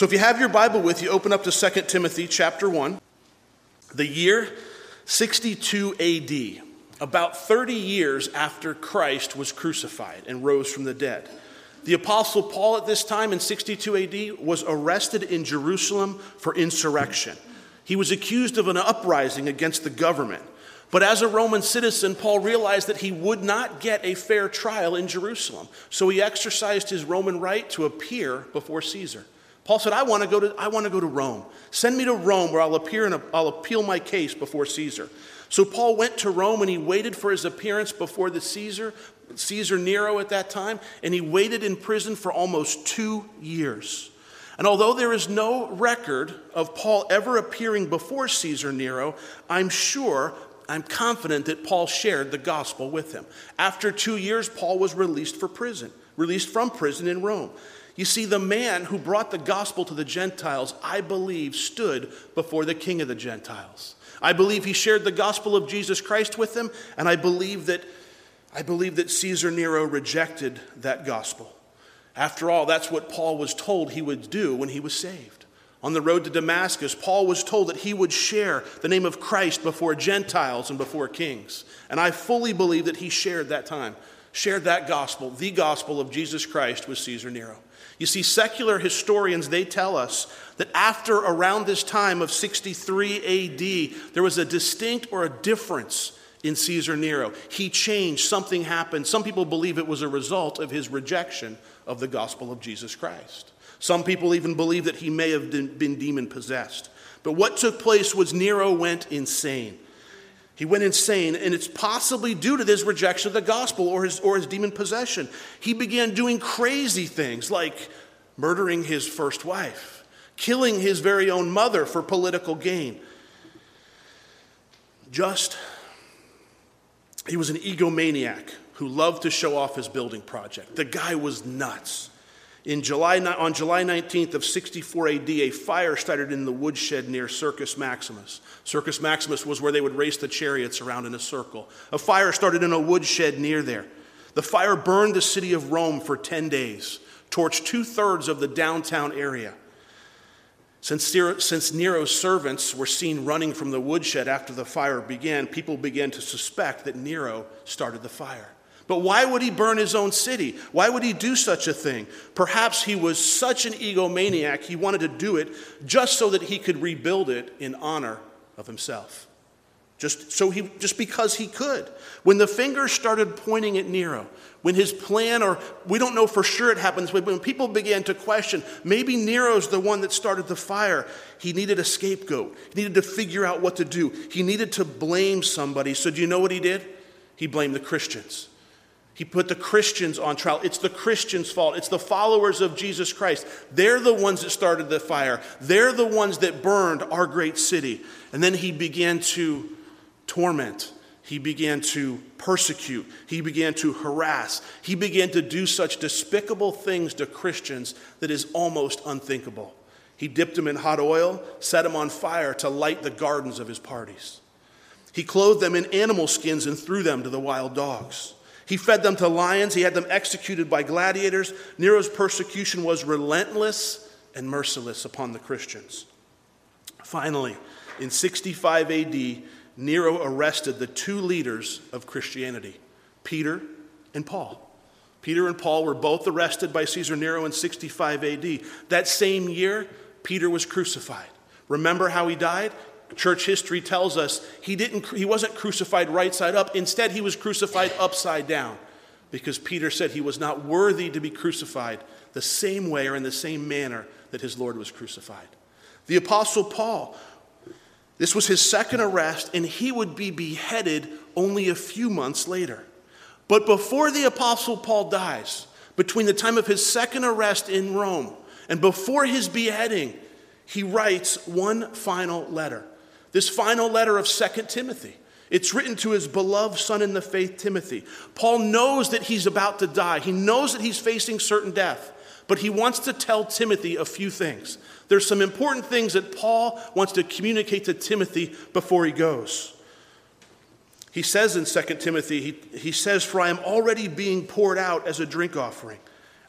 So if you have your Bible with you, open up to 2 Timothy chapter 1. The year 62 AD, about 30 years after Christ was crucified and rose from the dead. The Apostle Paul at this time in 62 AD was arrested in Jerusalem for insurrection. He was accused of an uprising against the government. But as a Roman citizen, Paul realized that he would not get a fair trial in Jerusalem. So he exercised his Roman right to appear before Caesar. Paul said, I want to go to, I want to, go to Rome. Send me to Rome where I'll appear and I'll appeal my case before Caesar. So Paul went to Rome and he waited for his appearance before the Caesar, Caesar Nero at that time, and he waited in prison for almost two years. And although there is no record of Paul ever appearing before Caesar Nero, I'm sure, I'm confident that Paul shared the gospel with him. After two years, Paul was released for prison, released from prison in Rome. You see, the man who brought the gospel to the Gentiles, I believe, stood before the king of the Gentiles. I believe he shared the gospel of Jesus Christ with them, and I believe that, I believe that Caesar Nero rejected that gospel. After all, that's what Paul was told he would do when he was saved. On the road to Damascus, Paul was told that he would share the name of Christ before Gentiles and before kings. And I fully believe that he shared that time, shared that gospel, the gospel of Jesus Christ with Caesar Nero. You see, secular historians, they tell us that after around this time of 63 AD, there was a distinct or a difference in Caesar Nero. He changed, something happened. Some people believe it was a result of his rejection of the gospel of Jesus Christ. Some people even believe that he may have been demon possessed. But what took place was Nero went insane. He went insane, and it's possibly due to this rejection of the gospel or his, or his demon possession. He began doing crazy things like murdering his first wife, killing his very own mother for political gain. Just, he was an egomaniac who loved to show off his building project. The guy was nuts. In July, on July 19th of 64 AD, a fire started in the woodshed near Circus Maximus. Circus Maximus was where they would race the chariots around in a circle. A fire started in a woodshed near there. The fire burned the city of Rome for 10 days, torched two thirds of the downtown area. Since, since Nero's servants were seen running from the woodshed after the fire began, people began to suspect that Nero started the fire. But why would he burn his own city? Why would he do such a thing? Perhaps he was such an egomaniac, he wanted to do it just so that he could rebuild it in honor of himself. Just so he just because he could. When the fingers started pointing at Nero, when his plan, or we don't know for sure it happened this way, but when people began to question, maybe Nero's the one that started the fire, he needed a scapegoat. He needed to figure out what to do. He needed to blame somebody. So, do you know what he did? He blamed the Christians. He put the Christians on trial. It's the Christians' fault. It's the followers of Jesus Christ. They're the ones that started the fire. They're the ones that burned our great city. And then he began to torment. He began to persecute. He began to harass. He began to do such despicable things to Christians that is almost unthinkable. He dipped them in hot oil, set them on fire to light the gardens of his parties. He clothed them in animal skins and threw them to the wild dogs. He fed them to lions, he had them executed by gladiators. Nero's persecution was relentless and merciless upon the Christians. Finally, in 65 AD, Nero arrested the two leaders of Christianity, Peter and Paul. Peter and Paul were both arrested by Caesar Nero in 65 AD. That same year, Peter was crucified. Remember how he died? Church history tells us he, didn't, he wasn't crucified right side up. Instead, he was crucified upside down because Peter said he was not worthy to be crucified the same way or in the same manner that his Lord was crucified. The Apostle Paul, this was his second arrest, and he would be beheaded only a few months later. But before the Apostle Paul dies, between the time of his second arrest in Rome and before his beheading, he writes one final letter. This final letter of Second Timothy. It's written to his beloved son in the faith, Timothy. Paul knows that he's about to die. He knows that he's facing certain death, but he wants to tell Timothy a few things. There's some important things that Paul wants to communicate to Timothy before he goes. He says in 2 Timothy, he, he says, For I am already being poured out as a drink offering,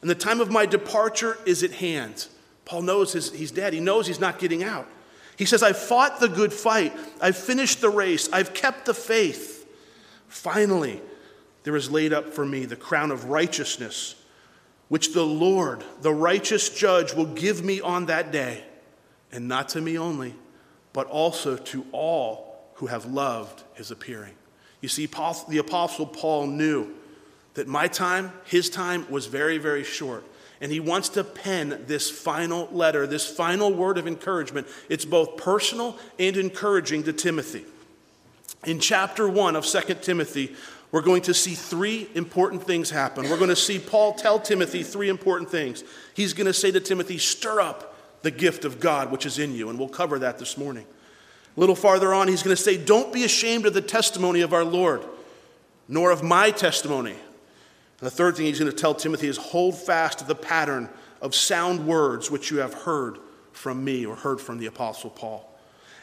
and the time of my departure is at hand. Paul knows his, he's dead. He knows he's not getting out. He says, I've fought the good fight. I've finished the race. I've kept the faith. Finally, there is laid up for me the crown of righteousness, which the Lord, the righteous judge, will give me on that day, and not to me only, but also to all who have loved his appearing. You see, the Apostle Paul knew that my time, his time, was very, very short. And he wants to pen this final letter, this final word of encouragement. It's both personal and encouraging to Timothy. In chapter 1 of 2 Timothy, we're going to see three important things happen. We're going to see Paul tell Timothy three important things. He's going to say to Timothy, Stir up the gift of God which is in you. And we'll cover that this morning. A little farther on, he's going to say, Don't be ashamed of the testimony of our Lord, nor of my testimony and the third thing he's going to tell Timothy is hold fast to the pattern of sound words which you have heard from me or heard from the Apostle Paul.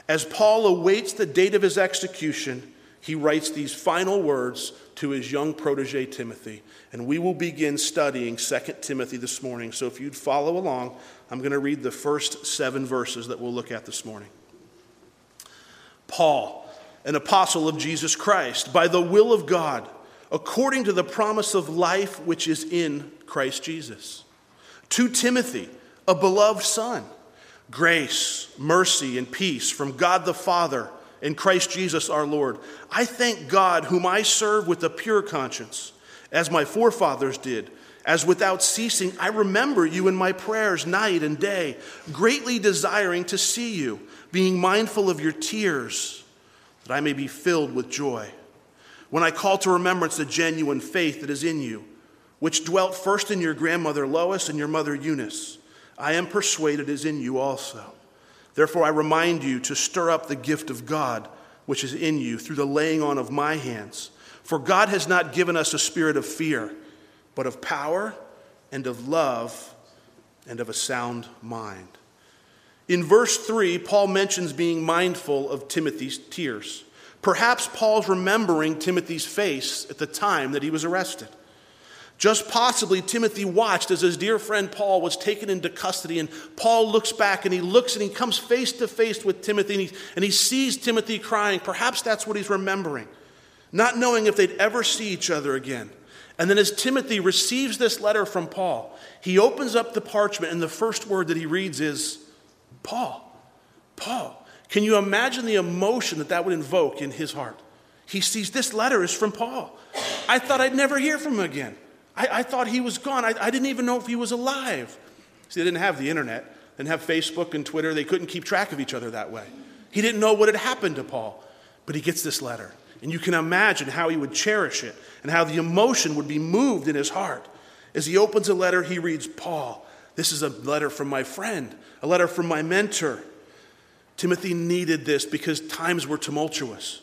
As Paul awaits the date of his execution, he writes these final words to his young protege Timothy. And we will begin studying 2 Timothy this morning. So if you'd follow along, I'm going to read the first seven verses that we'll look at this morning. Paul, an apostle of Jesus Christ, by the will of God according to the promise of life which is in Christ Jesus. To Timothy, a beloved son, grace, mercy, and peace from God the Father and Christ Jesus our Lord. I thank God, whom I serve with a pure conscience, as my forefathers did. As without ceasing, I remember you in my prayers night and day, greatly desiring to see you, being mindful of your tears, that I may be filled with joy when I call to remembrance the genuine faith that is in you, which dwelt first in your grandmother Lois and your mother Eunice, I am persuaded is in you also. Therefore, I remind you to stir up the gift of God which is in you through the laying on of my hands. For God has not given us a spirit of fear, but of power and of love and of a sound mind. In verse 3, Paul mentions being mindful of Timothy's tears. Perhaps Paul's remembering Timothy's face at the time that he was arrested. Just possibly, Timothy watched as his dear friend Paul was taken into custody, and Paul looks back and he looks and he comes face to face with Timothy and he, and he sees Timothy crying. Perhaps that's what he's remembering, not knowing if they'd ever see each other again. And then, as Timothy receives this letter from Paul, he opens up the parchment, and the first word that he reads is Paul. Paul. Can you imagine the emotion that that would invoke in his heart? He sees this letter is from Paul. I thought I'd never hear from him again. I, I thought he was gone. I, I, didn't even know if he was alive. See, they didn't have the internet, they didn't have Facebook and Twitter. They couldn't keep track of each other that way. He didn't know what had happened to Paul, but he gets this letter. And you can imagine how he would cherish it and how the emotion would be moved in his heart. As he opens a letter, he reads, Paul, this is a letter from my friend, a letter from my mentor. Timothy needed this because times were tumultuous.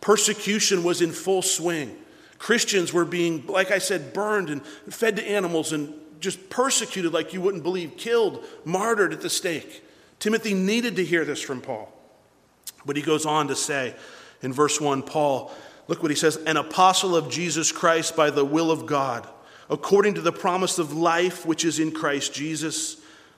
Persecution was in full swing. Christians were being, like I said, burned and fed to animals and just persecuted like you wouldn't believe, killed, martyred at the stake. Timothy needed to hear this from Paul. But he goes on to say in verse 1 Paul, look what he says, an apostle of Jesus Christ by the will of God, according to the promise of life which is in Christ Jesus,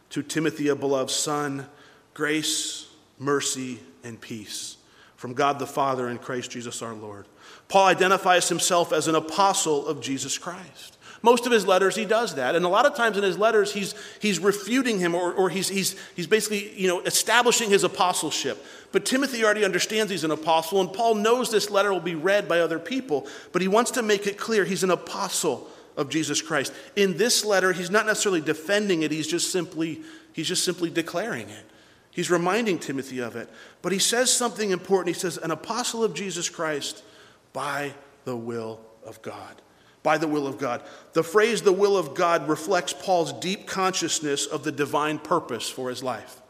to Timothy, a beloved son, grace mercy, and peace from God the Father and Christ Jesus our Lord. Paul identifies himself as an apostle of Jesus Christ. Most of his letters, he does that. And a lot of times in his letters, he's, he's refuting him or, or he's, he's, he's basically you know, establishing his apostleship. But Timothy already understands he's an apostle, and Paul knows this letter will be read by other people, but he wants to make it clear he's an apostle of Jesus Christ. In this letter, he's not necessarily defending it, he's just simply, he's just simply declaring it. He's reminding Timothy of it. But he says something important. He says, an apostle of Jesus Christ by the will of God. By the will of God. The phrase the will of God reflects Paul's deep consciousness of the divine purpose for his life.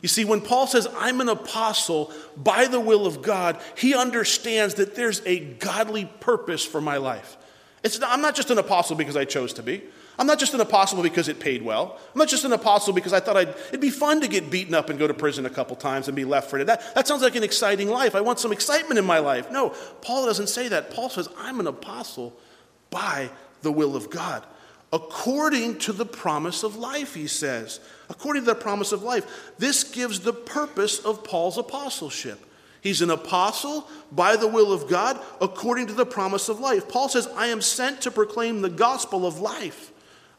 You see, when Paul says, I'm an apostle by the will of God, he understands that there's a godly purpose for my life. It's not, I'm not just an apostle because I chose to be. I'm not just an apostle because it paid well. I'm not just an apostle because I thought I'd, it'd be fun to get beaten up and go to prison a couple times and be left for dead. That, that sounds like an exciting life. I want some excitement in my life. No, Paul doesn't say that. Paul says, I'm an apostle by the will of God. according to the promise of life, he says. According to the promise of life. This gives the purpose of Paul's apostleship. He's an apostle by the will of God according to the promise of life. Paul says, I am sent to proclaim the gospel of life.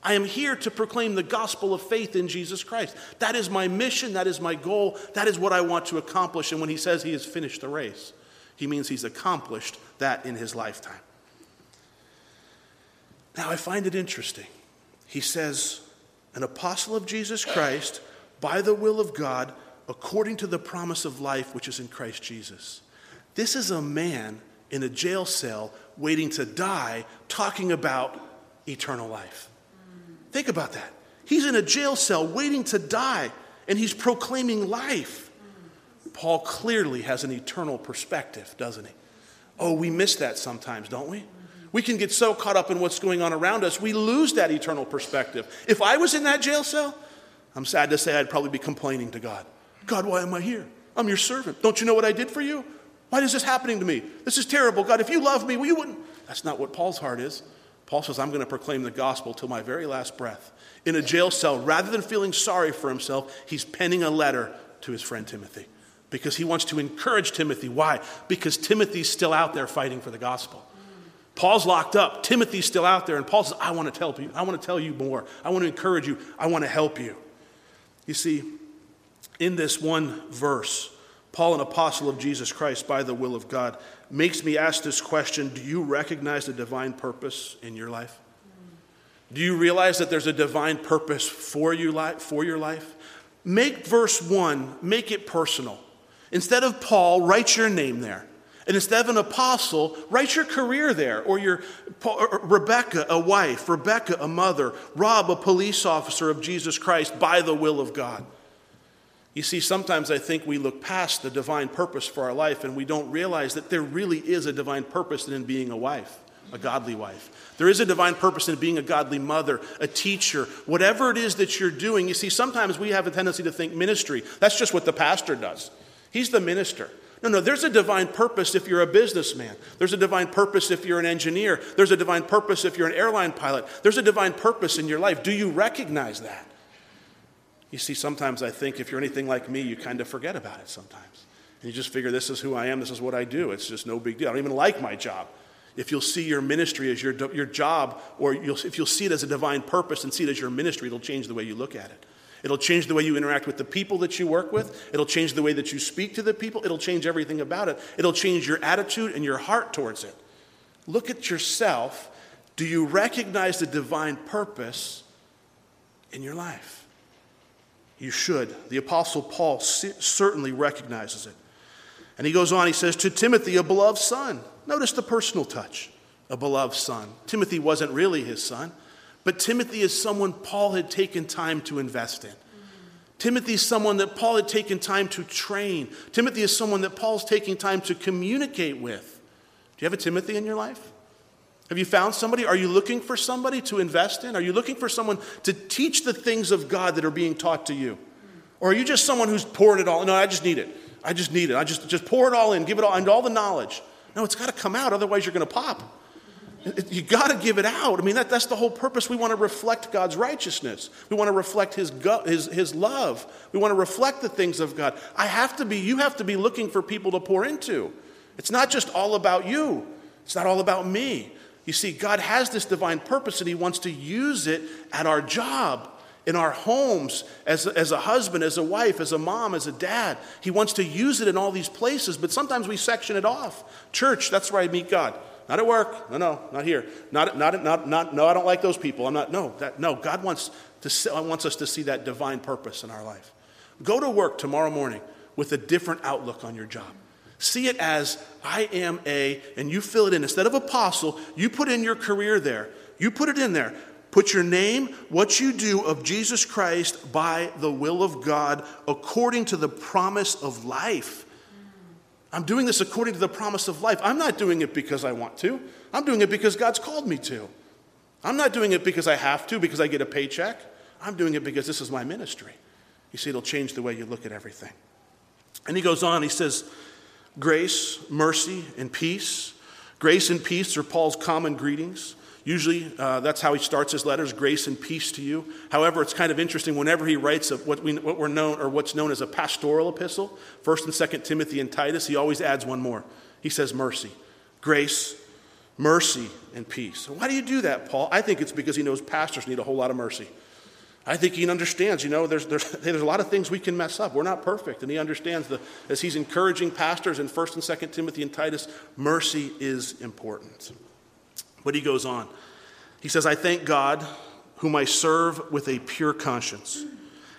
I am here to proclaim the gospel of faith in Jesus Christ. That is my mission. That is my goal. That is what I want to accomplish. And when he says he has finished the race, he means he's accomplished that in his lifetime. Now, I find it interesting. He says, an apostle of Jesus Christ by the will of God according to the promise of life which is in Christ Jesus. This is a man in a jail cell waiting to die talking about eternal life. Think about that. He's in a jail cell waiting to die and he's proclaiming life. Paul clearly has an eternal perspective, doesn't he? Oh, we miss that sometimes, don't we? We can get so caught up in what's going on around us, we lose that eternal perspective. If I was in that jail cell, I'm sad to say I'd probably be complaining to God. God, why am I here? I'm your servant. Don't you know what I did for you? Why is this happening to me? This is terrible. God, if you love me, well, you wouldn't. That's not what Paul's heart is. Paul says, I'm going to proclaim the gospel till my very last breath. In a jail cell, rather than feeling sorry for himself, he's penning a letter to his friend Timothy because he wants to encourage Timothy. Why? Because Timothy's still out there fighting for the gospel. Paul's locked up. Timothy's still out there, and Paul says, I want to tell you, I want to tell you more. I want to encourage you. I want to help you. You see, in this one verse, Paul, an apostle of Jesus Christ by the will of God, makes me ask this question Do you recognize the divine purpose in your life? Do you realize that there's a divine purpose for, you for your life? Make verse 1, make it personal. Instead of Paul, write your name there. And instead of an apostle, write your career there, or your Rebecca, a wife, Rebecca, a mother, Rob, a police officer of Jesus Christ by the will of God. You see, sometimes I think we look past the divine purpose for our life and we don't realize that there really is a divine purpose in being a wife, a godly wife. There is a divine purpose in being a godly mother, a teacher, whatever it is that you're doing. You see, sometimes we have a tendency to think ministry, that's just what the pastor does. He's the minister. No, no, there's a divine purpose if you're a businessman. There's a divine purpose if you're an engineer. There's a divine purpose if you're an airline pilot. There's a divine purpose in your life. Do you recognize that? You see, sometimes I think if you're anything like me, you kind of forget about it sometimes. And you just figure, this is who I am, this is what I do. It's just no big deal. I don't even like my job. If you'll see your ministry as your, your job, or you'll, if you'll see it as a divine purpose and see it as your ministry, it'll change the way you look at it. It'll change the way you interact with the people that you work with. It'll change the way that you speak to the people. It'll change everything about it. It'll change your attitude and your heart towards it. Look at yourself. Do you recognize the divine purpose in your life? You should. The Apostle Paul certainly recognizes it. And he goes on, he says, To Timothy, a beloved son. Notice the personal touch, a beloved son. Timothy wasn't really his son, but Timothy is someone Paul had taken time to invest in. Mm-hmm. Timothy is someone that Paul had taken time to train. Timothy is someone that Paul's taking time to communicate with. Do you have a Timothy in your life? Have you found somebody? Are you looking for somebody to invest in? Are you looking for someone to teach the things of God that are being taught to you? Or are you just someone who's pouring it all? No, I just need it. I just need it. I just, just pour it all in, give it all, and all the knowledge. No, it's got to come out, otherwise you're going to pop. You got to give it out. I mean, that, that's the whole purpose. We want to reflect God's righteousness. We want to reflect his, his, his love. We want to reflect the things of God. I have to be, you have to be looking for people to pour into. It's not just all about you, it's not all about me. You see, God has this divine purpose and He wants to use it at our job, in our homes, as a, as a husband, as a wife, as a mom, as a dad. He wants to use it in all these places, but sometimes we section it off. Church, that's where I meet God. Not at work. No, no, not here. Not, not, not, not, no, I don't like those people. I'm not, no, that, no. God wants, to, uh, wants us to see that divine purpose in our life. Go to work tomorrow morning with a different outlook on your job. See it as I am a, and you fill it in. Instead of apostle, you put in your career there. You put it in there. Put your name, what you do of Jesus Christ by the will of God according to the promise of life. I'm doing this according to the promise of life. I'm not doing it because I want to. I'm doing it because God's called me to. I'm not doing it because I have to, because I get a paycheck. I'm doing it because this is my ministry. You see, it'll change the way you look at everything. And he goes on, he says, Grace, mercy, and peace. Grace and peace are Paul's common greetings. Usually, uh, that's how he starts his letters grace and peace to you. However, it's kind of interesting whenever he writes what, we, what we're known, or what's known as a pastoral epistle, 1st and 2nd Timothy and Titus, he always adds one more. He says mercy, grace, mercy, and peace. Why do you do that, Paul? I think it's because he knows pastors need a whole lot of mercy. I think he understands, you know, there's, there's, there's a lot of things we can mess up. We're not perfect. And he understands that as he's encouraging pastors in 1st and 2nd Timothy and Titus, mercy is important. But he goes on. He says, I thank God, whom I serve with a pure conscience,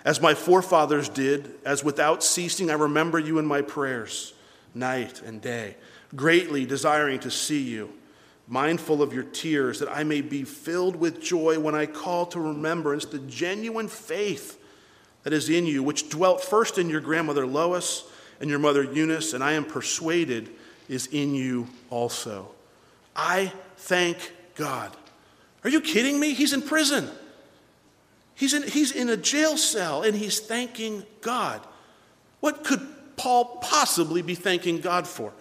as my forefathers did, as without ceasing I remember you in my prayers, night and day, greatly desiring to see you mindful of your tears, that I may be filled with joy when I call to remembrance the genuine faith that is in you, which dwelt first in your grandmother Lois and your mother Eunice, and I am persuaded is in you also. I thank God. Are you kidding me? He's in prison. He's in, he's in a jail cell and he's thanking God. What could Paul possibly be thanking God for?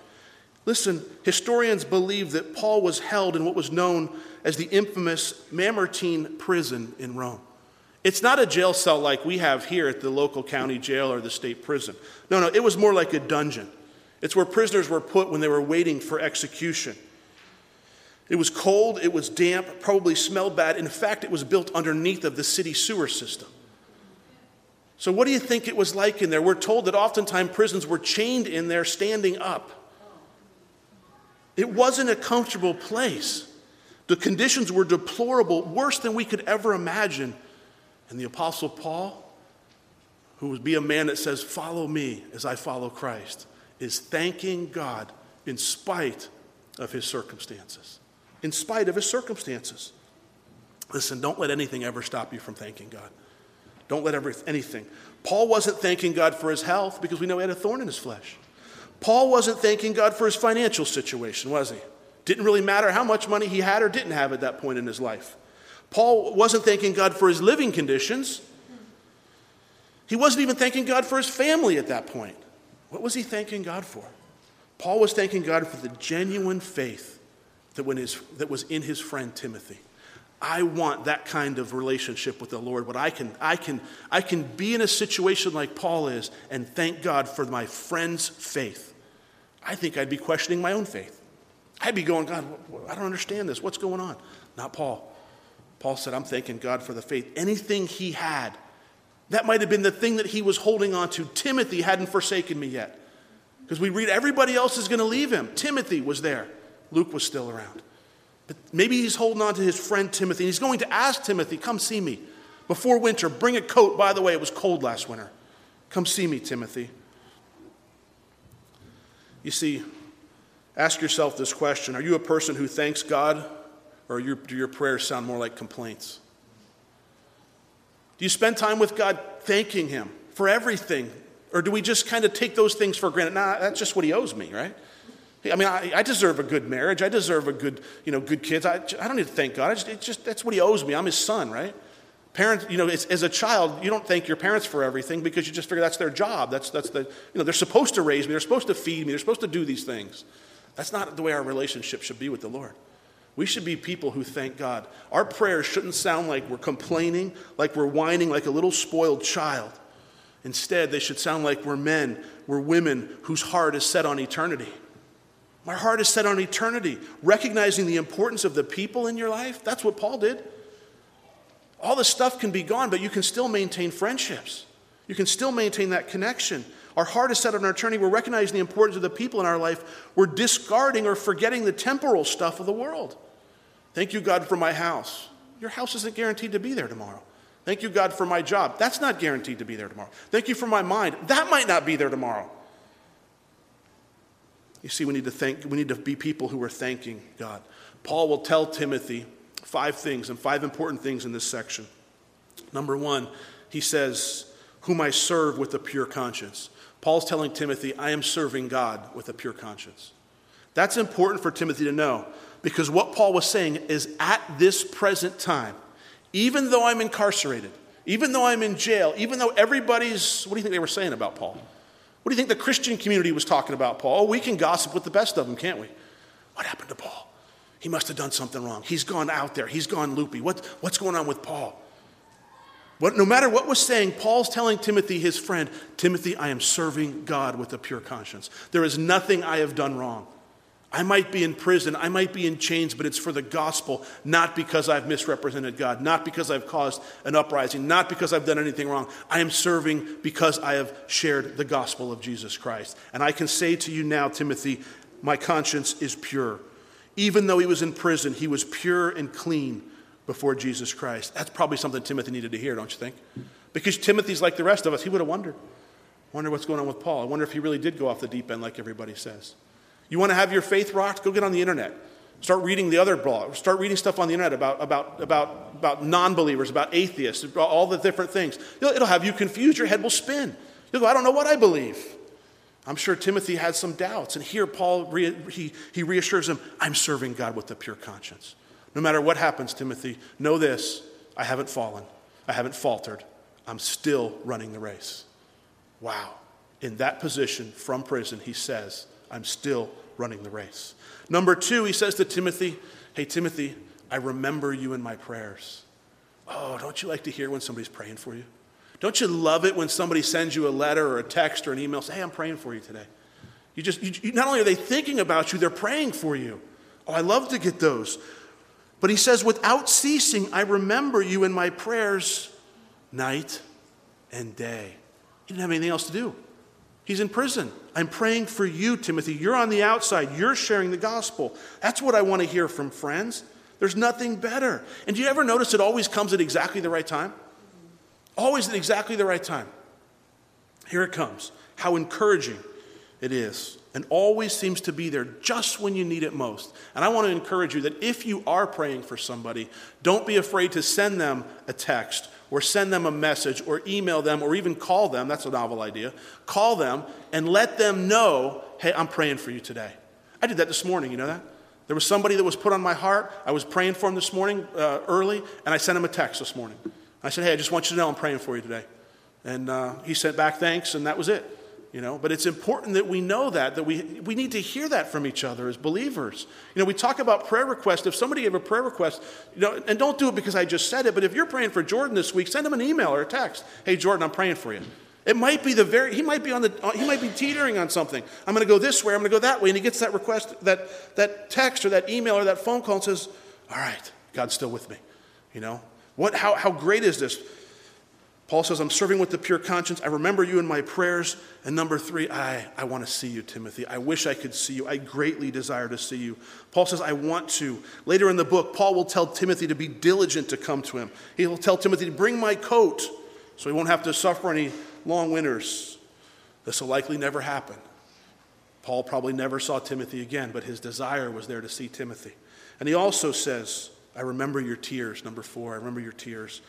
Listen, historians believe that Paul was held in what was known as the infamous Mamertine prison in Rome. It's not a jail cell like we have here at the local county jail or the state prison. No, no, it was more like a dungeon. It's where prisoners were put when they were waiting for execution. It was cold, it was damp, probably smelled bad. In fact, it was built underneath of the city sewer system. So, what do you think it was like in there? We're told that oftentimes prisons were chained in there standing up. It wasn't a comfortable place. The conditions were deplorable, worse than we could ever imagine. And the Apostle Paul, who would be a man that says, Follow me as I follow Christ, is thanking God in spite of his circumstances. In spite of his circumstances. Listen, don't let anything ever stop you from thanking God. Don't let anything. Paul wasn't thanking God for his health because we know he had a thorn in his flesh. Paul wasn't thanking God for his financial situation, was he? Didn't really matter how much money he had or didn't have at that point in his life. Paul wasn't thanking God for his living conditions. He wasn't even thanking God for his family at that point. What was he thanking God for? Paul was thanking God for the genuine faith that, when his, that was in his friend Timothy. I want that kind of relationship with the Lord. But I can, I can, I can be in a situation like Paul is and thank God for my friend's faith. I think I'd be questioning my own faith. I'd be going, God, I don't understand this. What's going on? Not Paul. Paul said, I'm thanking God for the faith. Anything he had, that might have been the thing that he was holding on to. Timothy hadn't forsaken me yet. Because we read everybody else is going to leave him. Timothy was there, Luke was still around. Maybe he's holding on to his friend Timothy. And he's going to ask Timothy, Come see me before winter. Bring a coat. By the way, it was cold last winter. Come see me, Timothy. You see, ask yourself this question Are you a person who thanks God, or your, do your prayers sound more like complaints? Do you spend time with God thanking Him for everything? Or do we just kind of take those things for granted? Nah, that's just what He owes me, right? I mean, I, I, deserve a good marriage. I deserve a good, you know, good kids. I, I don't need to thank God. I just, just, that's what He owes me. I'm His son, right? Parents, you know, as, a child, you don't thank your parents for everything because you just figure that's their job. That's, that's the, you know, they're supposed to raise me, they're supposed to feed me, they're supposed to do these things. That's not the way our relationship should be with the Lord. We should be people who thank God. Our prayers shouldn't sound like we're complaining, like we're whining like a little spoiled child. Instead, they should sound like we're men, we're women whose heart is set on eternity. My heart is set on eternity, recognizing the importance of the people in your life. That's what Paul did. All the stuff can be gone, but you can still maintain friendships. You can still maintain that connection. Our heart is set on eternity. We're recognizing the importance of the people in our life. We're discarding or forgetting the temporal stuff of the world. Thank you, God, for my house. Your house isn't guaranteed to be there tomorrow. Thank you, God, for my job. That's not guaranteed to be there tomorrow. Thank you for my mind. That might not be there tomorrow. You see, we need to thank, we need to be people who are thanking God. Paul will tell Timothy five things and five important things in this section. Number one, he says, Whom I serve with a pure conscience. Paul's telling Timothy, I am serving God with a pure conscience. That's important for Timothy to know because what Paul was saying is at this present time, even though I'm incarcerated, even though I'm in jail, even though everybody's, what do you think they were saying about Paul? What do you think the Christian community was talking about Paul? Oh, we can gossip with the best of them, can't we? What happened to Paul? He must have done something wrong. He's gone out there. He's gone loopy. What, what's going on with Paul? What, no matter what was saying, Paul's telling Timothy, his friend, Timothy, I am serving God with a pure conscience. There is nothing I have done wrong. I might be in prison, I might be in chains, but it's for the gospel, not because I've misrepresented God, not because I've caused an uprising, not because I've done anything wrong. I am serving because I have shared the gospel of Jesus Christ. And I can say to you now, Timothy, my conscience is pure. Even though he was in prison, he was pure and clean before Jesus Christ. That's probably something Timothy needed to hear, don't you think? Because Timothy's like the rest of us. He would have wondered. Wonder what's going on with Paul. I wonder if he really did go off the deep end like everybody says. You want to have your faith rocked? Go get on the internet. Start reading the other blog. Start reading stuff on the internet about, about, about, about non believers, about atheists, all the different things. It'll have you confused. Your head will spin. You'll go, I don't know what I believe. I'm sure Timothy had some doubts. And here, Paul, he, he reassures him, I'm serving God with a pure conscience. No matter what happens, Timothy, know this I haven't fallen, I haven't faltered. I'm still running the race. Wow. In that position from prison, he says, I'm still running the race. Number two, he says to Timothy, Hey, Timothy, I remember you in my prayers. Oh, don't you like to hear when somebody's praying for you? Don't you love it when somebody sends you a letter or a text or an email, say, Hey, I'm praying for you today? You just, you, you, not only are they thinking about you, they're praying for you. Oh, I love to get those. But he says, Without ceasing, I remember you in my prayers night and day. He didn't have anything else to do. He's in prison. I'm praying for you, Timothy. You're on the outside. You're sharing the gospel. That's what I want to hear from friends. There's nothing better. And do you ever notice it always comes at exactly the right time? Always at exactly the right time. Here it comes. How encouraging it is. And always seems to be there just when you need it most. And I want to encourage you that if you are praying for somebody, don't be afraid to send them a text or send them a message or email them or even call them. That's a novel idea. Call them and let them know, hey, I'm praying for you today. I did that this morning, you know that? There was somebody that was put on my heart. I was praying for him this morning uh, early, and I sent him a text this morning. I said, hey, I just want you to know I'm praying for you today. And uh, he sent back thanks, and that was it you know? But it's important that we know that that we, we need to hear that from each other as believers. You know we talk about prayer requests. If somebody gave a prayer request you know and don't do it because i just said it but if you're praying for jordan this week send him an email or a text. Hey jordan i'm praying for you. It might be the very he might be on the uh, he might be teetering on something. I'm going to go this way i'm going to go that way and he gets that request that that text or that email or that phone call and says all right god's still with me you know? What how, how great is this Paul says, I'm serving with the pure conscience. I remember you in my prayers. And number three, I, I want to see you, Timothy. I wish I could see you. I greatly desire to see you. Paul says, I want to. Later in the book, Paul will tell Timothy to be diligent to come to him. He will tell Timothy to bring my coat so he won't have to suffer any long winters. This will likely never happen. Paul probably never saw Timothy again, but his desire was there to see Timothy. And he also says, I remember your tears, number four. I remember your tears.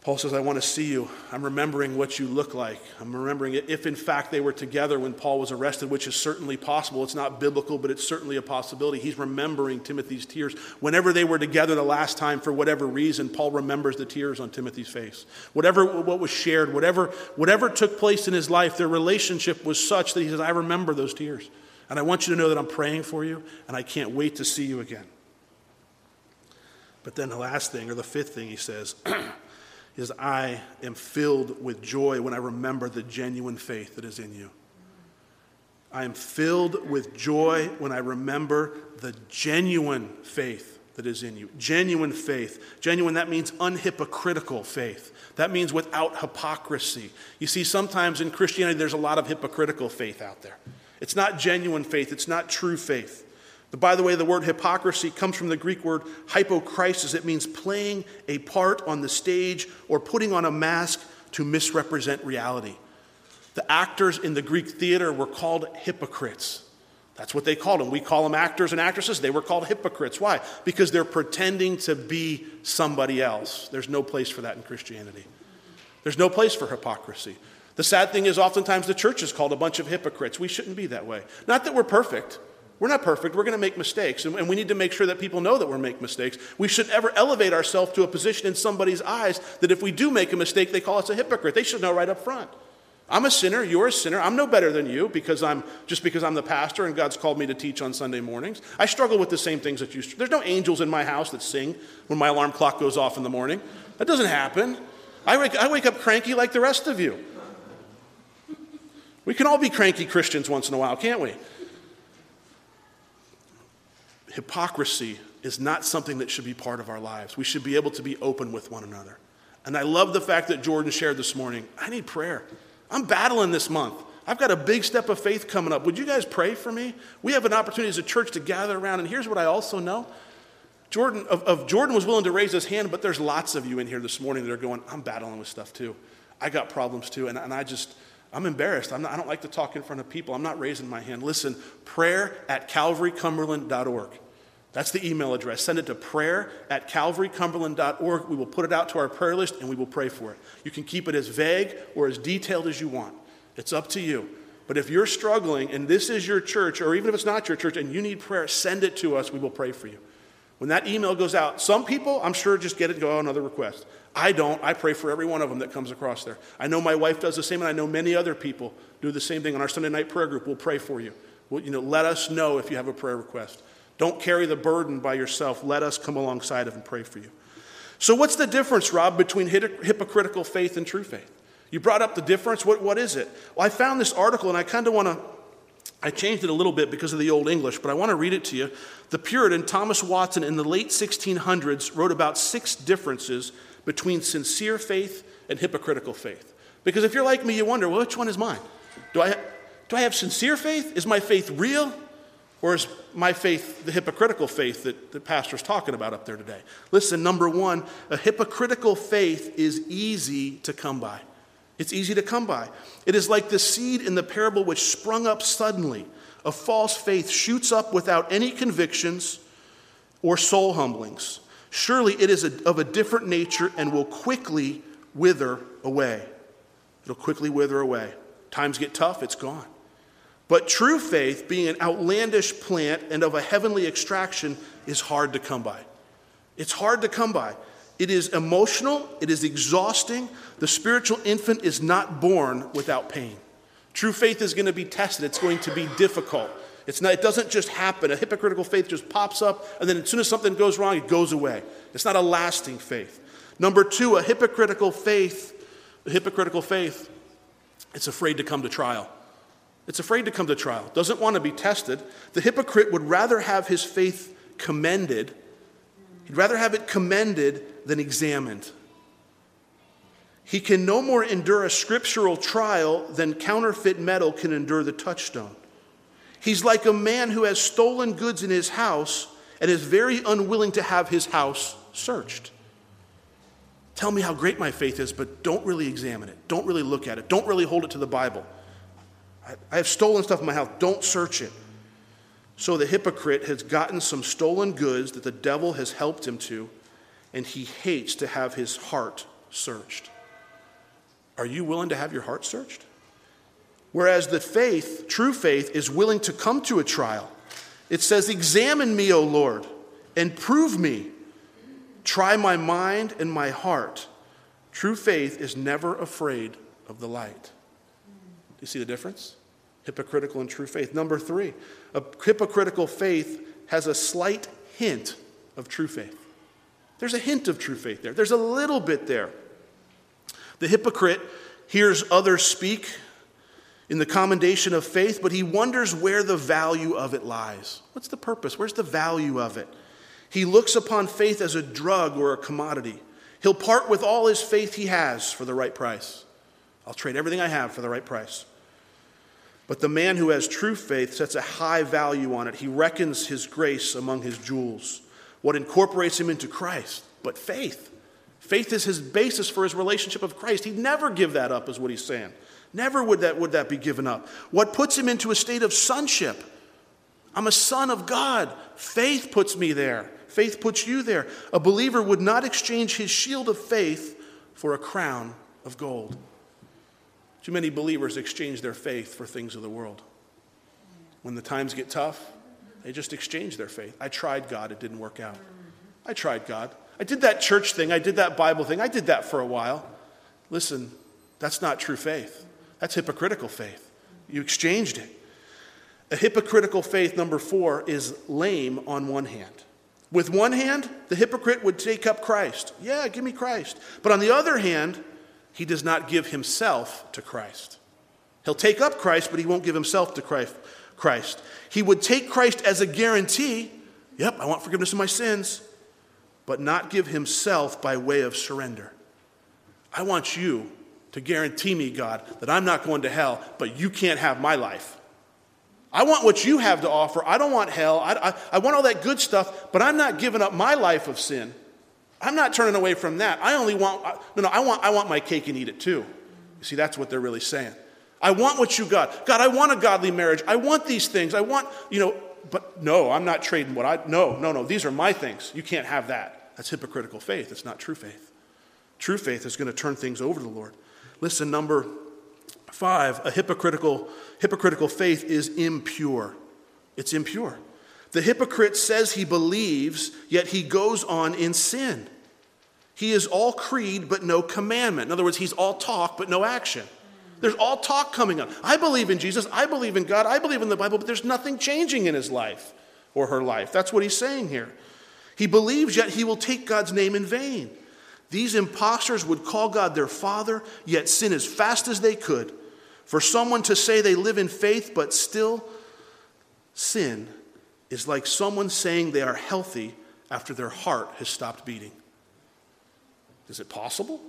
Paul says, I want to see you. I'm remembering what you look like. I'm remembering it if, in fact, they were together when Paul was arrested, which is certainly possible. It's not biblical, but it's certainly a possibility. He's remembering Timothy's tears. Whenever they were together the last time, for whatever reason, Paul remembers the tears on Timothy's face. Whatever what was shared, whatever, whatever took place in his life, their relationship was such that he says, I remember those tears. And I want you to know that I'm praying for you, and I can't wait to see you again. But then the last thing, or the fifth thing, he says, is I am filled with joy when I remember the genuine faith that is in you. I am filled with joy when I remember the genuine faith that is in you. Genuine faith. Genuine, that means unhypocritical faith. That means without hypocrisy. You see, sometimes in Christianity, there's a lot of hypocritical faith out there. It's not genuine faith, it's not true faith. By the way, the word hypocrisy comes from the Greek word hypokrisis. It means playing a part on the stage or putting on a mask to misrepresent reality. The actors in the Greek theater were called hypocrites. That's what they called them. We call them actors and actresses. They were called hypocrites. Why? Because they're pretending to be somebody else. There's no place for that in Christianity. There's no place for hypocrisy. The sad thing is, oftentimes the church is called a bunch of hypocrites. We shouldn't be that way. Not that we're perfect, we're not perfect. We're going to make mistakes. And we need to make sure that people know that we're making mistakes. We should ever elevate ourselves to a position in somebody's eyes that if we do make a mistake, they call us a hypocrite. They should know right up front. I'm a sinner, you're a sinner. I'm no better than you because I'm just because I'm the pastor and God's called me to teach on Sunday mornings. I struggle with the same things that you struggle. There's no angels in my house that sing when my alarm clock goes off in the morning. That doesn't happen. I wake, I wake up cranky like the rest of you. We can all be cranky Christians once in a while, can't we? Hypocrisy is not something that should be part of our lives. We should be able to be open with one another. And I love the fact that Jordan shared this morning. I need prayer. I'm battling this month. I've got a big step of faith coming up. Would you guys pray for me? We have an opportunity as a church to gather around. And here's what I also know Jordan, of, of Jordan was willing to raise his hand, but there's lots of you in here this morning that are going, I'm battling with stuff too. I got problems too. And, and I just, I'm embarrassed. I'm not, I don't like to talk in front of people. I'm not raising my hand. Listen, prayer at calvarycumberland.org. That's the email address. Send it to prayer at calvarycumberland.org. We will put it out to our prayer list and we will pray for it. You can keep it as vague or as detailed as you want. It's up to you. But if you're struggling and this is your church, or even if it's not your church and you need prayer, send it to us. We will pray for you. When that email goes out, some people, I'm sure, just get it and go, oh, another request. I don't. I pray for every one of them that comes across there. I know my wife does the same, and I know many other people do the same thing. On our Sunday night prayer group, we'll pray for you. We'll, you know, let us know if you have a prayer request. Don't carry the burden by yourself. Let us come alongside of and pray for you. So, what's the difference, Rob, between hypocritical faith and true faith? You brought up the difference. What, what is it? Well, I found this article, and I kind of want to I changed it a little bit because of the Old English, but I want to read it to you. The Puritan Thomas Watson in the late 1600s wrote about six differences between sincere faith and hypocritical faith. Because if you're like me, you wonder, well, which one is mine? Do I, do I have sincere faith? Is my faith real? Or is my faith the hypocritical faith that the pastor's talking about up there today? Listen, number one, a hypocritical faith is easy to come by. It's easy to come by. It is like the seed in the parable which sprung up suddenly. A false faith shoots up without any convictions or soul humblings. Surely it is a, of a different nature and will quickly wither away. It'll quickly wither away. Times get tough, it's gone. But true faith, being an outlandish plant and of a heavenly extraction, is hard to come by. It's hard to come by. It is emotional, it is exhausting. The spiritual infant is not born without pain. True faith is going to be tested, it's going to be difficult. It's not, it doesn't just happen. A hypocritical faith just pops up, and then as soon as something goes wrong, it goes away. It's not a lasting faith. Number two, a hypocritical faith, a hypocritical faith, it's afraid to come to trial. It's afraid to come to trial, doesn't want to be tested. The hypocrite would rather have his faith commended He'd rather have it commended than examined. He can no more endure a scriptural trial than counterfeit metal can endure the touchstone. He's like a man who has stolen goods in his house and is very unwilling to have his house searched. Tell me how great my faith is, but don't really examine it. Don't really look at it. Don't really hold it to the Bible. I have stolen stuff in my house. Don't search it. So the hypocrite has gotten some stolen goods that the devil has helped him to, and he hates to have his heart searched. Are you willing to have your heart searched? Whereas the faith, true faith, is willing to come to a trial. It says, Examine me, O Lord, and prove me. Try my mind and my heart. True faith is never afraid of the light. Do you see the difference? Hypocritical and true faith. Number three, a hypocritical faith has a slight hint of true faith. There's a hint of true faith there, there's a little bit there. The hypocrite hears others speak in the commendation of faith, but he wonders where the value of it lies. What's the purpose? Where's the value of it? He looks upon faith as a drug or a commodity. He'll part with all his faith he has for the right price. I'll trade everything I have for the right price. But the man who has true faith sets a high value on it. He reckons his grace among his jewels, what incorporates him into Christ. But faith, faith is his basis for his relationship with Christ. He'd never give that up, is what he's saying. Never would that, would that be given up. What puts him into a state of sonship? I'm a son of God. Faith puts me there. Faith puts you there. A believer would not exchange his shield of faith for a crown of gold. Too many believers exchange their faith for things of the world. When the times get tough, they just exchange their faith. I tried God, it didn't work out. I tried God. I did that church thing, I did that Bible thing, I did that for a while. Listen, that's not true faith. That's hypocritical faith. You exchanged it. A hypocritical faith, number four, is lame on one hand. With one hand, the hypocrite would take up Christ. Yeah, give me Christ. But on the other hand, he does not give himself to Christ. He'll take up Christ, but he won't give himself to Christ. He would take Christ as a guarantee. Yep, I want forgiveness of my sins, but not give himself by way of surrender. I want you to guarantee me, God, that I'm not going to hell, but you can't have my life. I want what you have to offer. I don't want hell. I, I, I, want all that good stuff, but I'm not giving up my life of sin. I'm not turning away from that. I only want, uh, no, no, I want, I want my cake and eat it too. You see, that's what they're really saying. I want what you got. God, I want a godly marriage. I want these things. I want, you know, but no, I'm not trading what I, no, no, no, these are my things. You can't have that. That's hypocritical faith. It's not true faith. True faith is going to turn things over to the Lord. Listen, number five, a hypocritical, hypocritical faith is impure. It's impure. The hypocrite says he believes, yet he goes on in sin. He is all creed, but no commandment. In other words, he's all talk, but no action. There's all talk coming up. I believe in Jesus. I believe in God. I believe in the Bible, but there's nothing changing in his life or her life. That's what he's saying here. He believes, yet he will take God's name in vain. These impostors would call God their father, yet sin as fast as they could. For someone to say they live in faith but still sin is like someone saying they are healthy after their heart has stopped beating. Is it possible?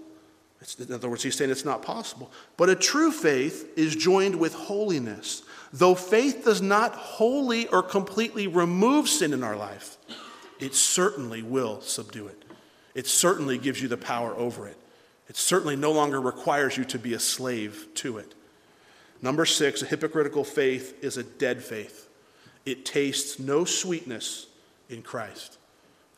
It's, in other words, he's saying it's not possible. But a true faith is joined with holiness. Though faith does not wholly or completely remove sin in our life, it certainly will subdue it it certainly gives you the power over it. It certainly no longer requires you to be a slave to it. Number six, a hypocritical faith is a dead faith. It tastes no sweetness in Christ.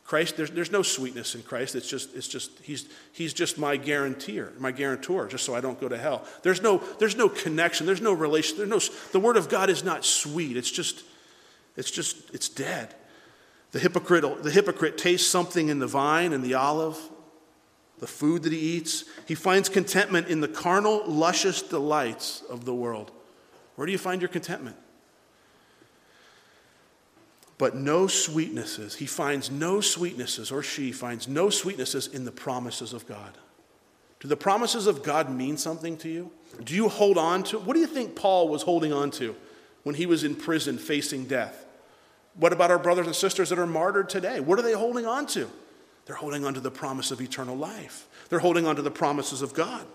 Christ, there's, there's no sweetness in Christ. It's just, it's just he's, he's just my guarantor, my guarantor, just so I don't go to hell. There's no, there's no connection. There's no relation. There's no, the word of God is not sweet. It's just, it's just, it's dead. The hypocrite, the hypocrite tastes something in the vine and the olive, the food that he eats. He finds contentment in the carnal, luscious delights of the world. Where do you find your contentment? But no sweetnesses. He finds no sweetnesses, or she finds no sweetnesses in the promises of God. Do the promises of God mean something to you? Do you hold on to? What do you think Paul was holding on to when he was in prison facing death? What about our brothers and sisters that are martyred today? What are they holding on to? They're holding on to the promise of eternal life, they're holding on to the promises of God.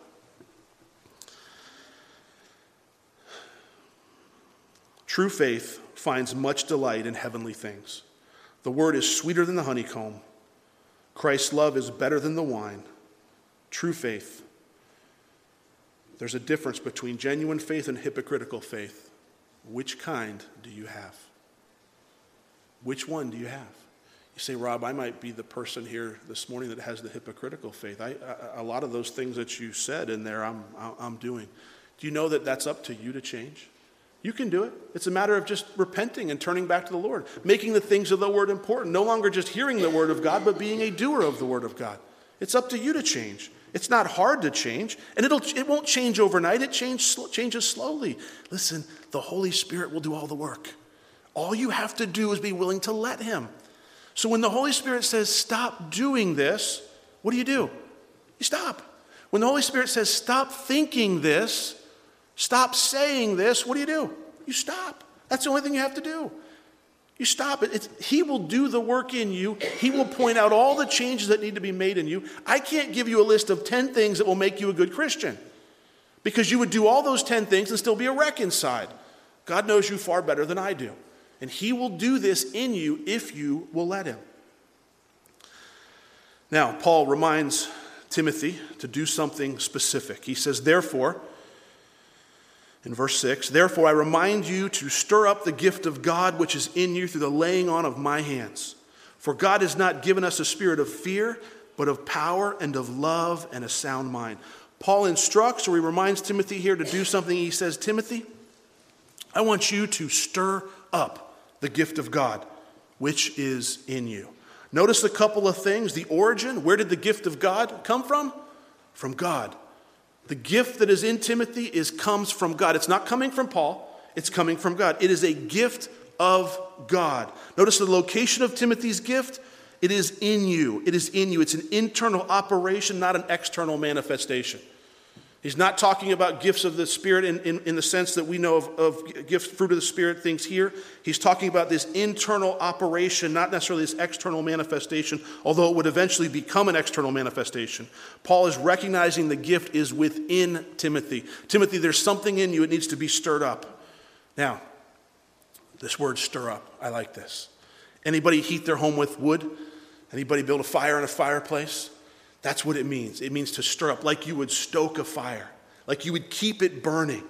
True faith finds much delight in heavenly things. The word is sweeter than the honeycomb. Christ's love is better than the wine. True faith. There's a difference between genuine faith and hypocritical faith. Which kind do you have? Which one do you have? You say, Rob, I might be the person here this morning that has the hypocritical faith. I, I, a lot of those things that you said in there, I'm, I'm doing. Do you know that that's up to you to change? You can do it. It's a matter of just repenting and turning back to the Lord, making the things of the Word important, no longer just hearing the Word of God, but being a doer of the Word of God. It's up to you to change. It's not hard to change, and it'll, it won't change overnight. It change, changes slowly. Listen, the Holy Spirit will do all the work. All you have to do is be willing to let Him. So when the Holy Spirit says, stop doing this, what do you do? You stop. When the Holy Spirit says, stop thinking this, stop saying this, what do you do? You stop. That's the only thing you have to do. You stop it. It's, he will do the work in you. He will point out all the changes that need to be made in you. I can't give you a list of 10 things that will make you a good Christian because you would do all those 10 things and still be a wreck inside. God knows you far better than I do. And He will do this in you if you will let Him. Now, Paul reminds Timothy to do something specific. He says, Therefore, in verse 6, therefore I remind you to stir up the gift of God which is in you through the laying on of my hands. For God has not given us a spirit of fear, but of power and of love and a sound mind. Paul instructs or he reminds Timothy here to do something. He says, Timothy, I want you to stir up the gift of God, which is in you. Notice a couple of things. The origin, where did the gift of God come from? From God. The gift that is in Timothy is comes from God. It's not coming from Paul, it's coming from God. It is a gift of God. Notice the location of Timothy's gift. It is in you. It is in you. It's an internal operation, not an external manifestation. He's not talking about gifts of the Spirit in, in, in, the sense that we know of, of gifts, fruit of the Spirit, things here. He's talking about this internal operation, not necessarily this external manifestation, although it would eventually become an external manifestation. Paul is recognizing the gift is within Timothy. Timothy, there's something in you, it needs to be stirred up. Now, this word stir up, I like this. Anybody heat their home with wood? Anybody build a fire in a fireplace? That's what it means. It means to stir up, like you would stoke a fire, like you would keep it burning.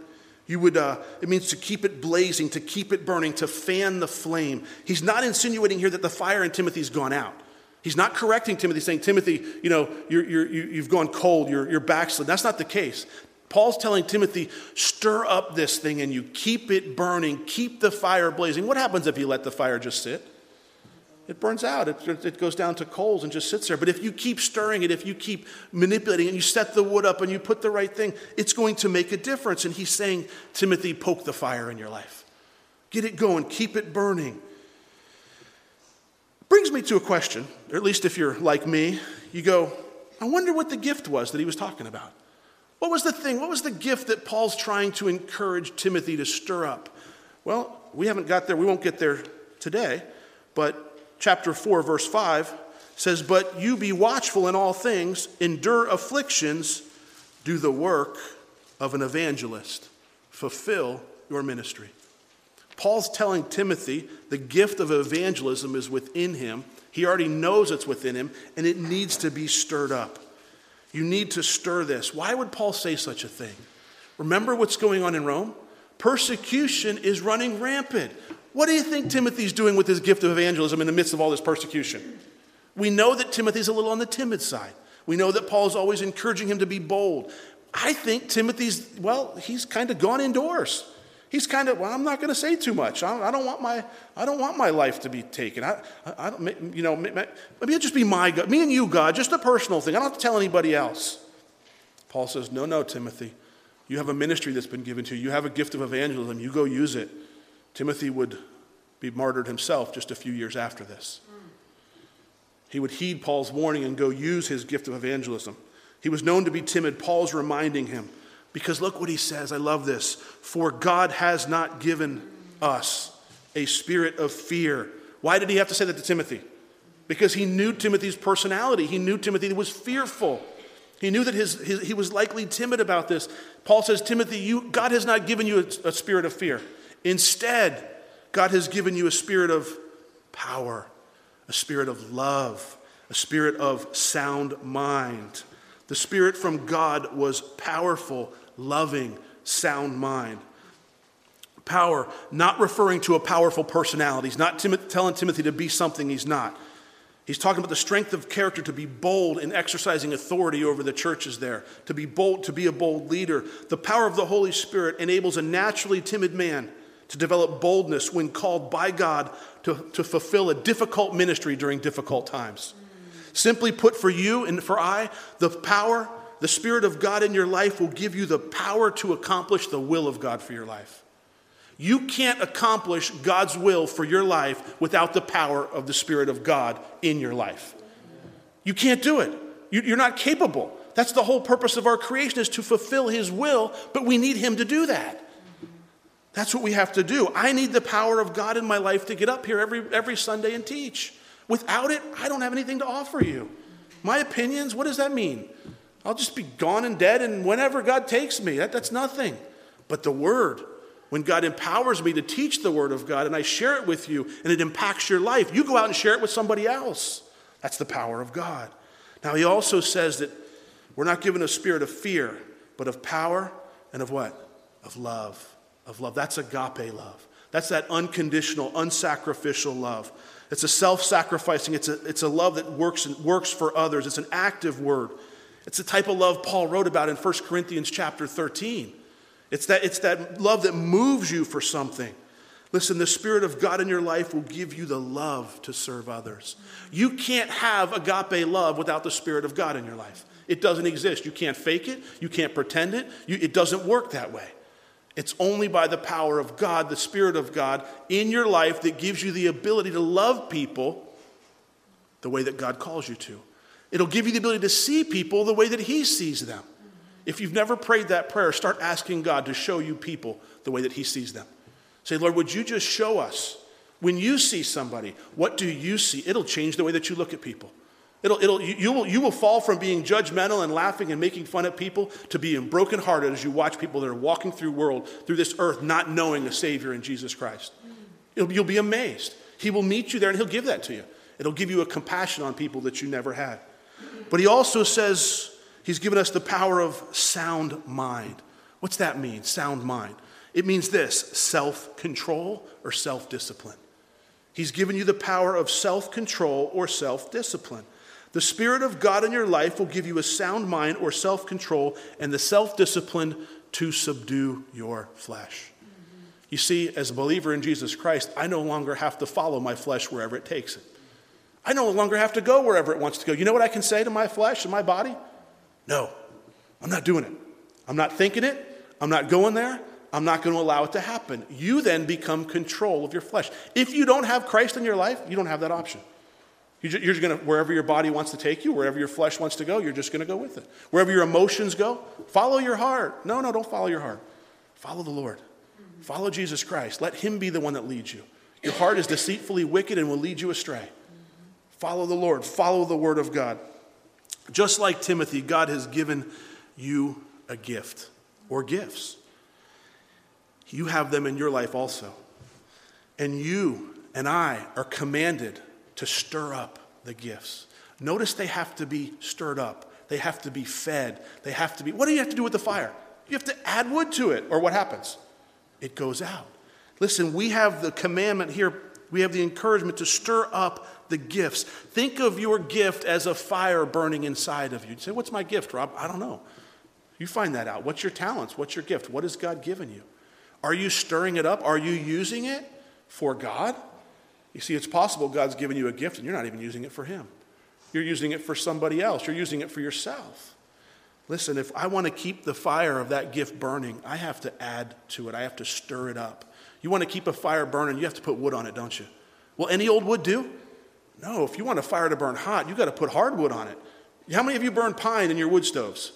You would, uh, it means to keep it blazing, to keep it burning, to fan the flame. He's not insinuating here that the fire in Timothy's gone out. He's not correcting Timothy, saying, Timothy, you know, you're, you're, you've gone cold, you're, you're backslid. That's not the case. Paul's telling Timothy, stir up this thing and you keep it burning, keep the fire blazing. What happens if you let the fire just sit? It burns out. It, it goes down to coals and just sits there. But if you keep stirring it, if you keep manipulating and you set the wood up and you put the right thing, it's going to make a difference. And he's saying, Timothy, poke the fire in your life. Get it going, keep it burning. Brings me to a question, or at least if you're like me, you go, I wonder what the gift was that he was talking about. What was the thing? What was the gift that Paul's trying to encourage Timothy to stir up? Well, we haven't got there. We won't get there today. But chapter 4, verse 5 says, But you be watchful in all things, endure afflictions, do the work of an evangelist, fulfill your ministry. Paul's telling Timothy the gift of evangelism is within him. He already knows it's within him, and it needs to be stirred up. You need to stir this. Why would Paul say such a thing? Remember what's going on in Rome? Persecution is running rampant. What do you think Timothy's doing with his gift of evangelism in the midst of all this persecution? We know that Timothy's a little on the timid side. We know that Paul's always encouraging him to be bold. I think Timothy's, well, he's kind of gone indoors. He's kind of, well, I'm not going to say too much. I don't, want my, I don't want my life to be taken. I, I don't, you know, maybe it'll just be my God, me and you, God, just a personal thing. I don't have to tell anybody else. Paul says, no, no, Timothy. You have a ministry that's been given to you. You have a gift of evangelism. You go use it. Timothy would be martyred himself just a few years after this. He would heed Paul's warning and go use his gift of evangelism. He was known to be timid. Paul's reminding him because look what he says. I love this. For God has not given us a spirit of fear. Why did he have to say that to Timothy? Because he knew Timothy's personality. He knew Timothy was fearful. He knew that his, his, he was likely timid about this. Paul says, Timothy, you, God has not given you a, a spirit of fear. Instead, God has given you a spirit of power, a spirit of love, a spirit of sound mind. The spirit from God was powerful, loving, sound mind. Power, not referring to a powerful personality. He's not Tim- telling Timothy to be something he's not. He's talking about the strength of character to be bold in exercising authority over the churches there, to be bold, to be a bold leader. The power of the Holy Spirit enables a naturally timid man to develop boldness when called by God to, to fulfill a difficult ministry during difficult times. Simply put, for you and for I, the power, the Spirit of God in your life will give you the power to accomplish the will of God for your life. You can't accomplish God's will for your life without the power of the Spirit of God in your life. You can't do it. You're not capable. That's the whole purpose of our creation is to fulfill His will, but we need Him to do that. That's what we have to do. I need the power of God in my life to get up here every, every Sunday and teach. Without it, I don't have anything to offer you. My opinions, what does that mean? I'll just be gone and dead, and whenever God takes me, that, that's nothing. But the Word, when God empowers me to teach the Word of God and I share it with you and it impacts your life, you go out and share it with somebody else. That's the power of God. Now, He also says that we're not given a spirit of fear, but of power and of what? Of love of love. That's agape love. That's that unconditional, unsacrificial love. It's a self sacrificing, it's a, it's a love that works, works for others. It's an active word. It's the type of love Paul wrote about in 1 Corinthians chapter 13. It's that, it's that love that moves you for something. Listen, the Spirit of God in your life will give you the love to serve others. You can't have agape love without the Spirit of God in your life. It doesn't exist. You can't fake it, you can't pretend it, you, it doesn't work that way. It's only by the power of God, the Spirit of God in your life that gives you the ability to love people the way that God calls you to. It'll give you the ability to see people the way that He sees them. If you've never prayed that prayer, start asking God to show you people the way that He sees them. Say, Lord, would you just show us when you see somebody, what do you see? It'll change the way that you look at people. It'll, it'll, you, will, you will fall from being judgmental and laughing and making fun of people to being brokenhearted as you watch people that are walking through world, through this earth, not knowing a Savior in Jesus Christ. It'll, you'll be amazed. He will meet you there and He'll give that to you. It'll give you a compassion on people that you never had. But He also says He's given us the power of sound mind. What's that mean, sound mind? It means this self control or self discipline. He's given you the power of self control or self discipline. The Spirit of God in your life will give you a sound mind or self control and the self discipline to subdue your flesh. You see, as a believer in Jesus Christ, I no longer have to follow my flesh wherever it takes it. I no longer have to go wherever it wants to go. You know what I can say to my flesh and my body? No, I'm not doing it. I'm not thinking it. I'm not going there. I'm not going to allow it to happen. You then become control of your flesh. If you don't have Christ in your life, you don't have that option. You're just going to, wherever your body wants to take you, wherever your flesh wants to go, you're just going to go with it. Wherever your emotions go, follow your heart. No, no, don't follow your heart. Follow the Lord. Follow Jesus Christ. Let Him be the one that leads you. Your heart is deceitfully wicked and will lead you astray. Follow the Lord. Follow the Word of God. Just like Timothy, God has given you a gift or gifts. You have them in your life also. And you and I are commanded to stir up the gifts. Notice they have to be stirred up, they have to be fed, they have to be. What do you have to do with the fire? You have to add wood to it, or what happens? It goes out. Listen, we have the commandment here, we have the encouragement to stir up the gifts. Think of your gift as a fire burning inside of you. you say, What's my gift, Rob? I don't know. You find that out. What's your talents? What's your gift? What has God given you? Are you stirring it up? Are you using it for God? You see, it's possible God's given you a gift and you're not even using it for Him. You're using it for somebody else, you're using it for yourself. Listen, if I want to keep the fire of that gift burning, I have to add to it, I have to stir it up. You want to keep a fire burning, you have to put wood on it, don't you? Will any old wood do? No, if you want a fire to burn hot, you've got to put hardwood on it. How many of you burn pine in your wood stoves?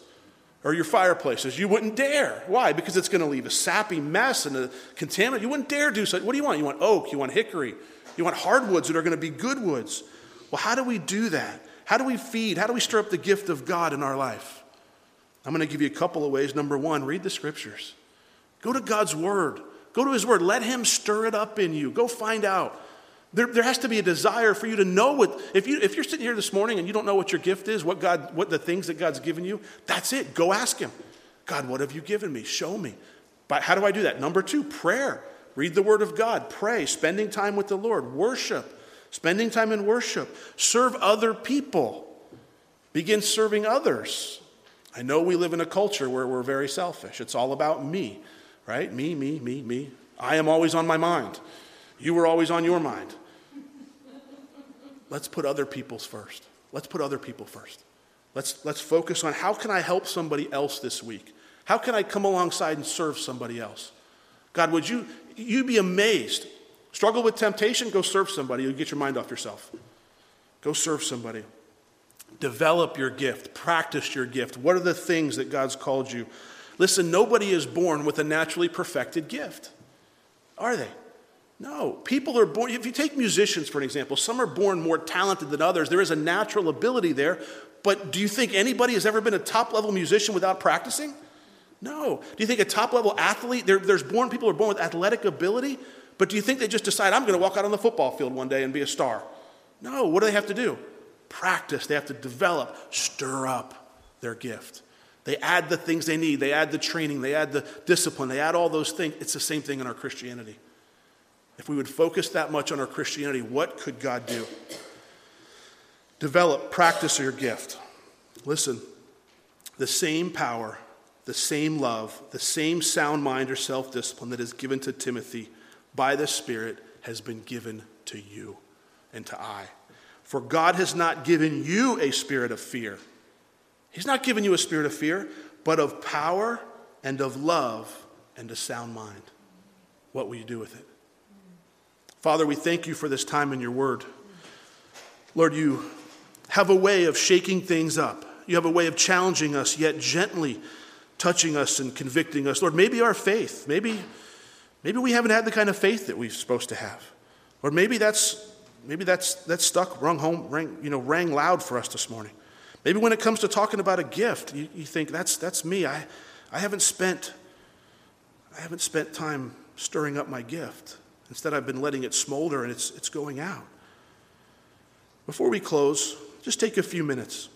or your fireplaces. You wouldn't dare. Why? Because it's going to leave a sappy mess and a contaminant. You wouldn't dare do so. What do you want? You want oak, you want hickory, you want hardwoods that are going to be good woods. Well, how do we do that? How do we feed? How do we stir up the gift of God in our life? I'm going to give you a couple of ways. Number one, read the scriptures. Go to God's word. Go to his word. Let him stir it up in you. Go find out. There, there has to be a desire for you to know what, if, you, if you're sitting here this morning and you don't know what your gift is, what, God, what the things that God's given you, that's it. Go ask him. God, what have you given me? Show me. But how do I do that? Number two, prayer. Read the Word of God, pray, spending time with the Lord, worship, spending time in worship, serve other people, begin serving others. I know we live in a culture where we're very selfish. It's all about me, right? Me, me, me, me. I am always on my mind. You were always on your mind. Let's put other people's first. Let's put other people first. Let's, let's focus on how can I help somebody else this week? How can I come alongside and serve somebody else? God, would you, you'd be amazed. Struggle with temptation, go serve somebody. You'll get your mind off yourself. Go serve somebody. Develop your gift, practice your gift. What are the things that God's called you? Listen, nobody is born with a naturally perfected gift, are they? No. People are born, if you take musicians for an example, some are born more talented than others. There is a natural ability there, but do you think anybody has ever been a top level musician without practicing? No. Do you think a top level athlete, there's born people are born with athletic ability, but do you think they just decide, I'm going to walk out on the football field one day and be a star? No. What do they have to do? Practice. They have to develop, stir up their gift. They add the things they need, they add the training, they add the discipline, they add all those things. It's the same thing in our Christianity. If we would focus that much on our Christianity, what could God do? Develop, practice your gift. Listen, the same power the same love, the same sound mind or self discipline that is given to Timothy by the Spirit has been given to you and to I. For God has not given you a spirit of fear, He's not given you a spirit of fear, but of power and of love and a sound mind. What will you do with it? Father, we thank you for this time in your word. Lord, you have a way of shaking things up. You have a way of challenging us, yet gently touching us and convicting us. Lord, maybe our faith, maybe, maybe we haven't had the kind of faith that we're supposed to have. Or maybe that's maybe that's that's stuck, rung home, rang, you know, rang loud for us this morning. Maybe when it comes to talking about a gift, you, you think that's that's me. I, I haven't spent I haven't spent time stirring up my gift. Instead, I've been letting it smolder and it's, it's going out. Before we close, just take a few minutes.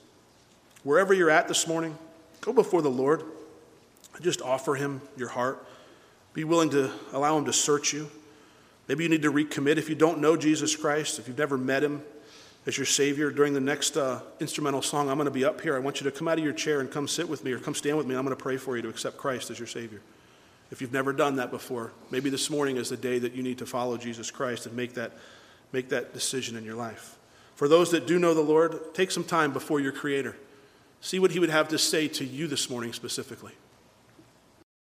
Wherever you're at this morning, go before the Lord. Just offer Him your heart. Be willing to allow Him to search you. Maybe you need to recommit. If you don't know Jesus Christ, if you've never met Him as your Savior, during the next uh, instrumental song, I'm going to be up here. I want you to come out of your chair and come sit with me or come stand with me. I'm going to pray for you to accept Christ as your Savior. If you've never done that before, maybe this morning is the day that you need to follow Jesus Christ and make that, make that decision in your life. For those that do know the Lord, take some time before your Creator. See what He would have to say to you this morning specifically.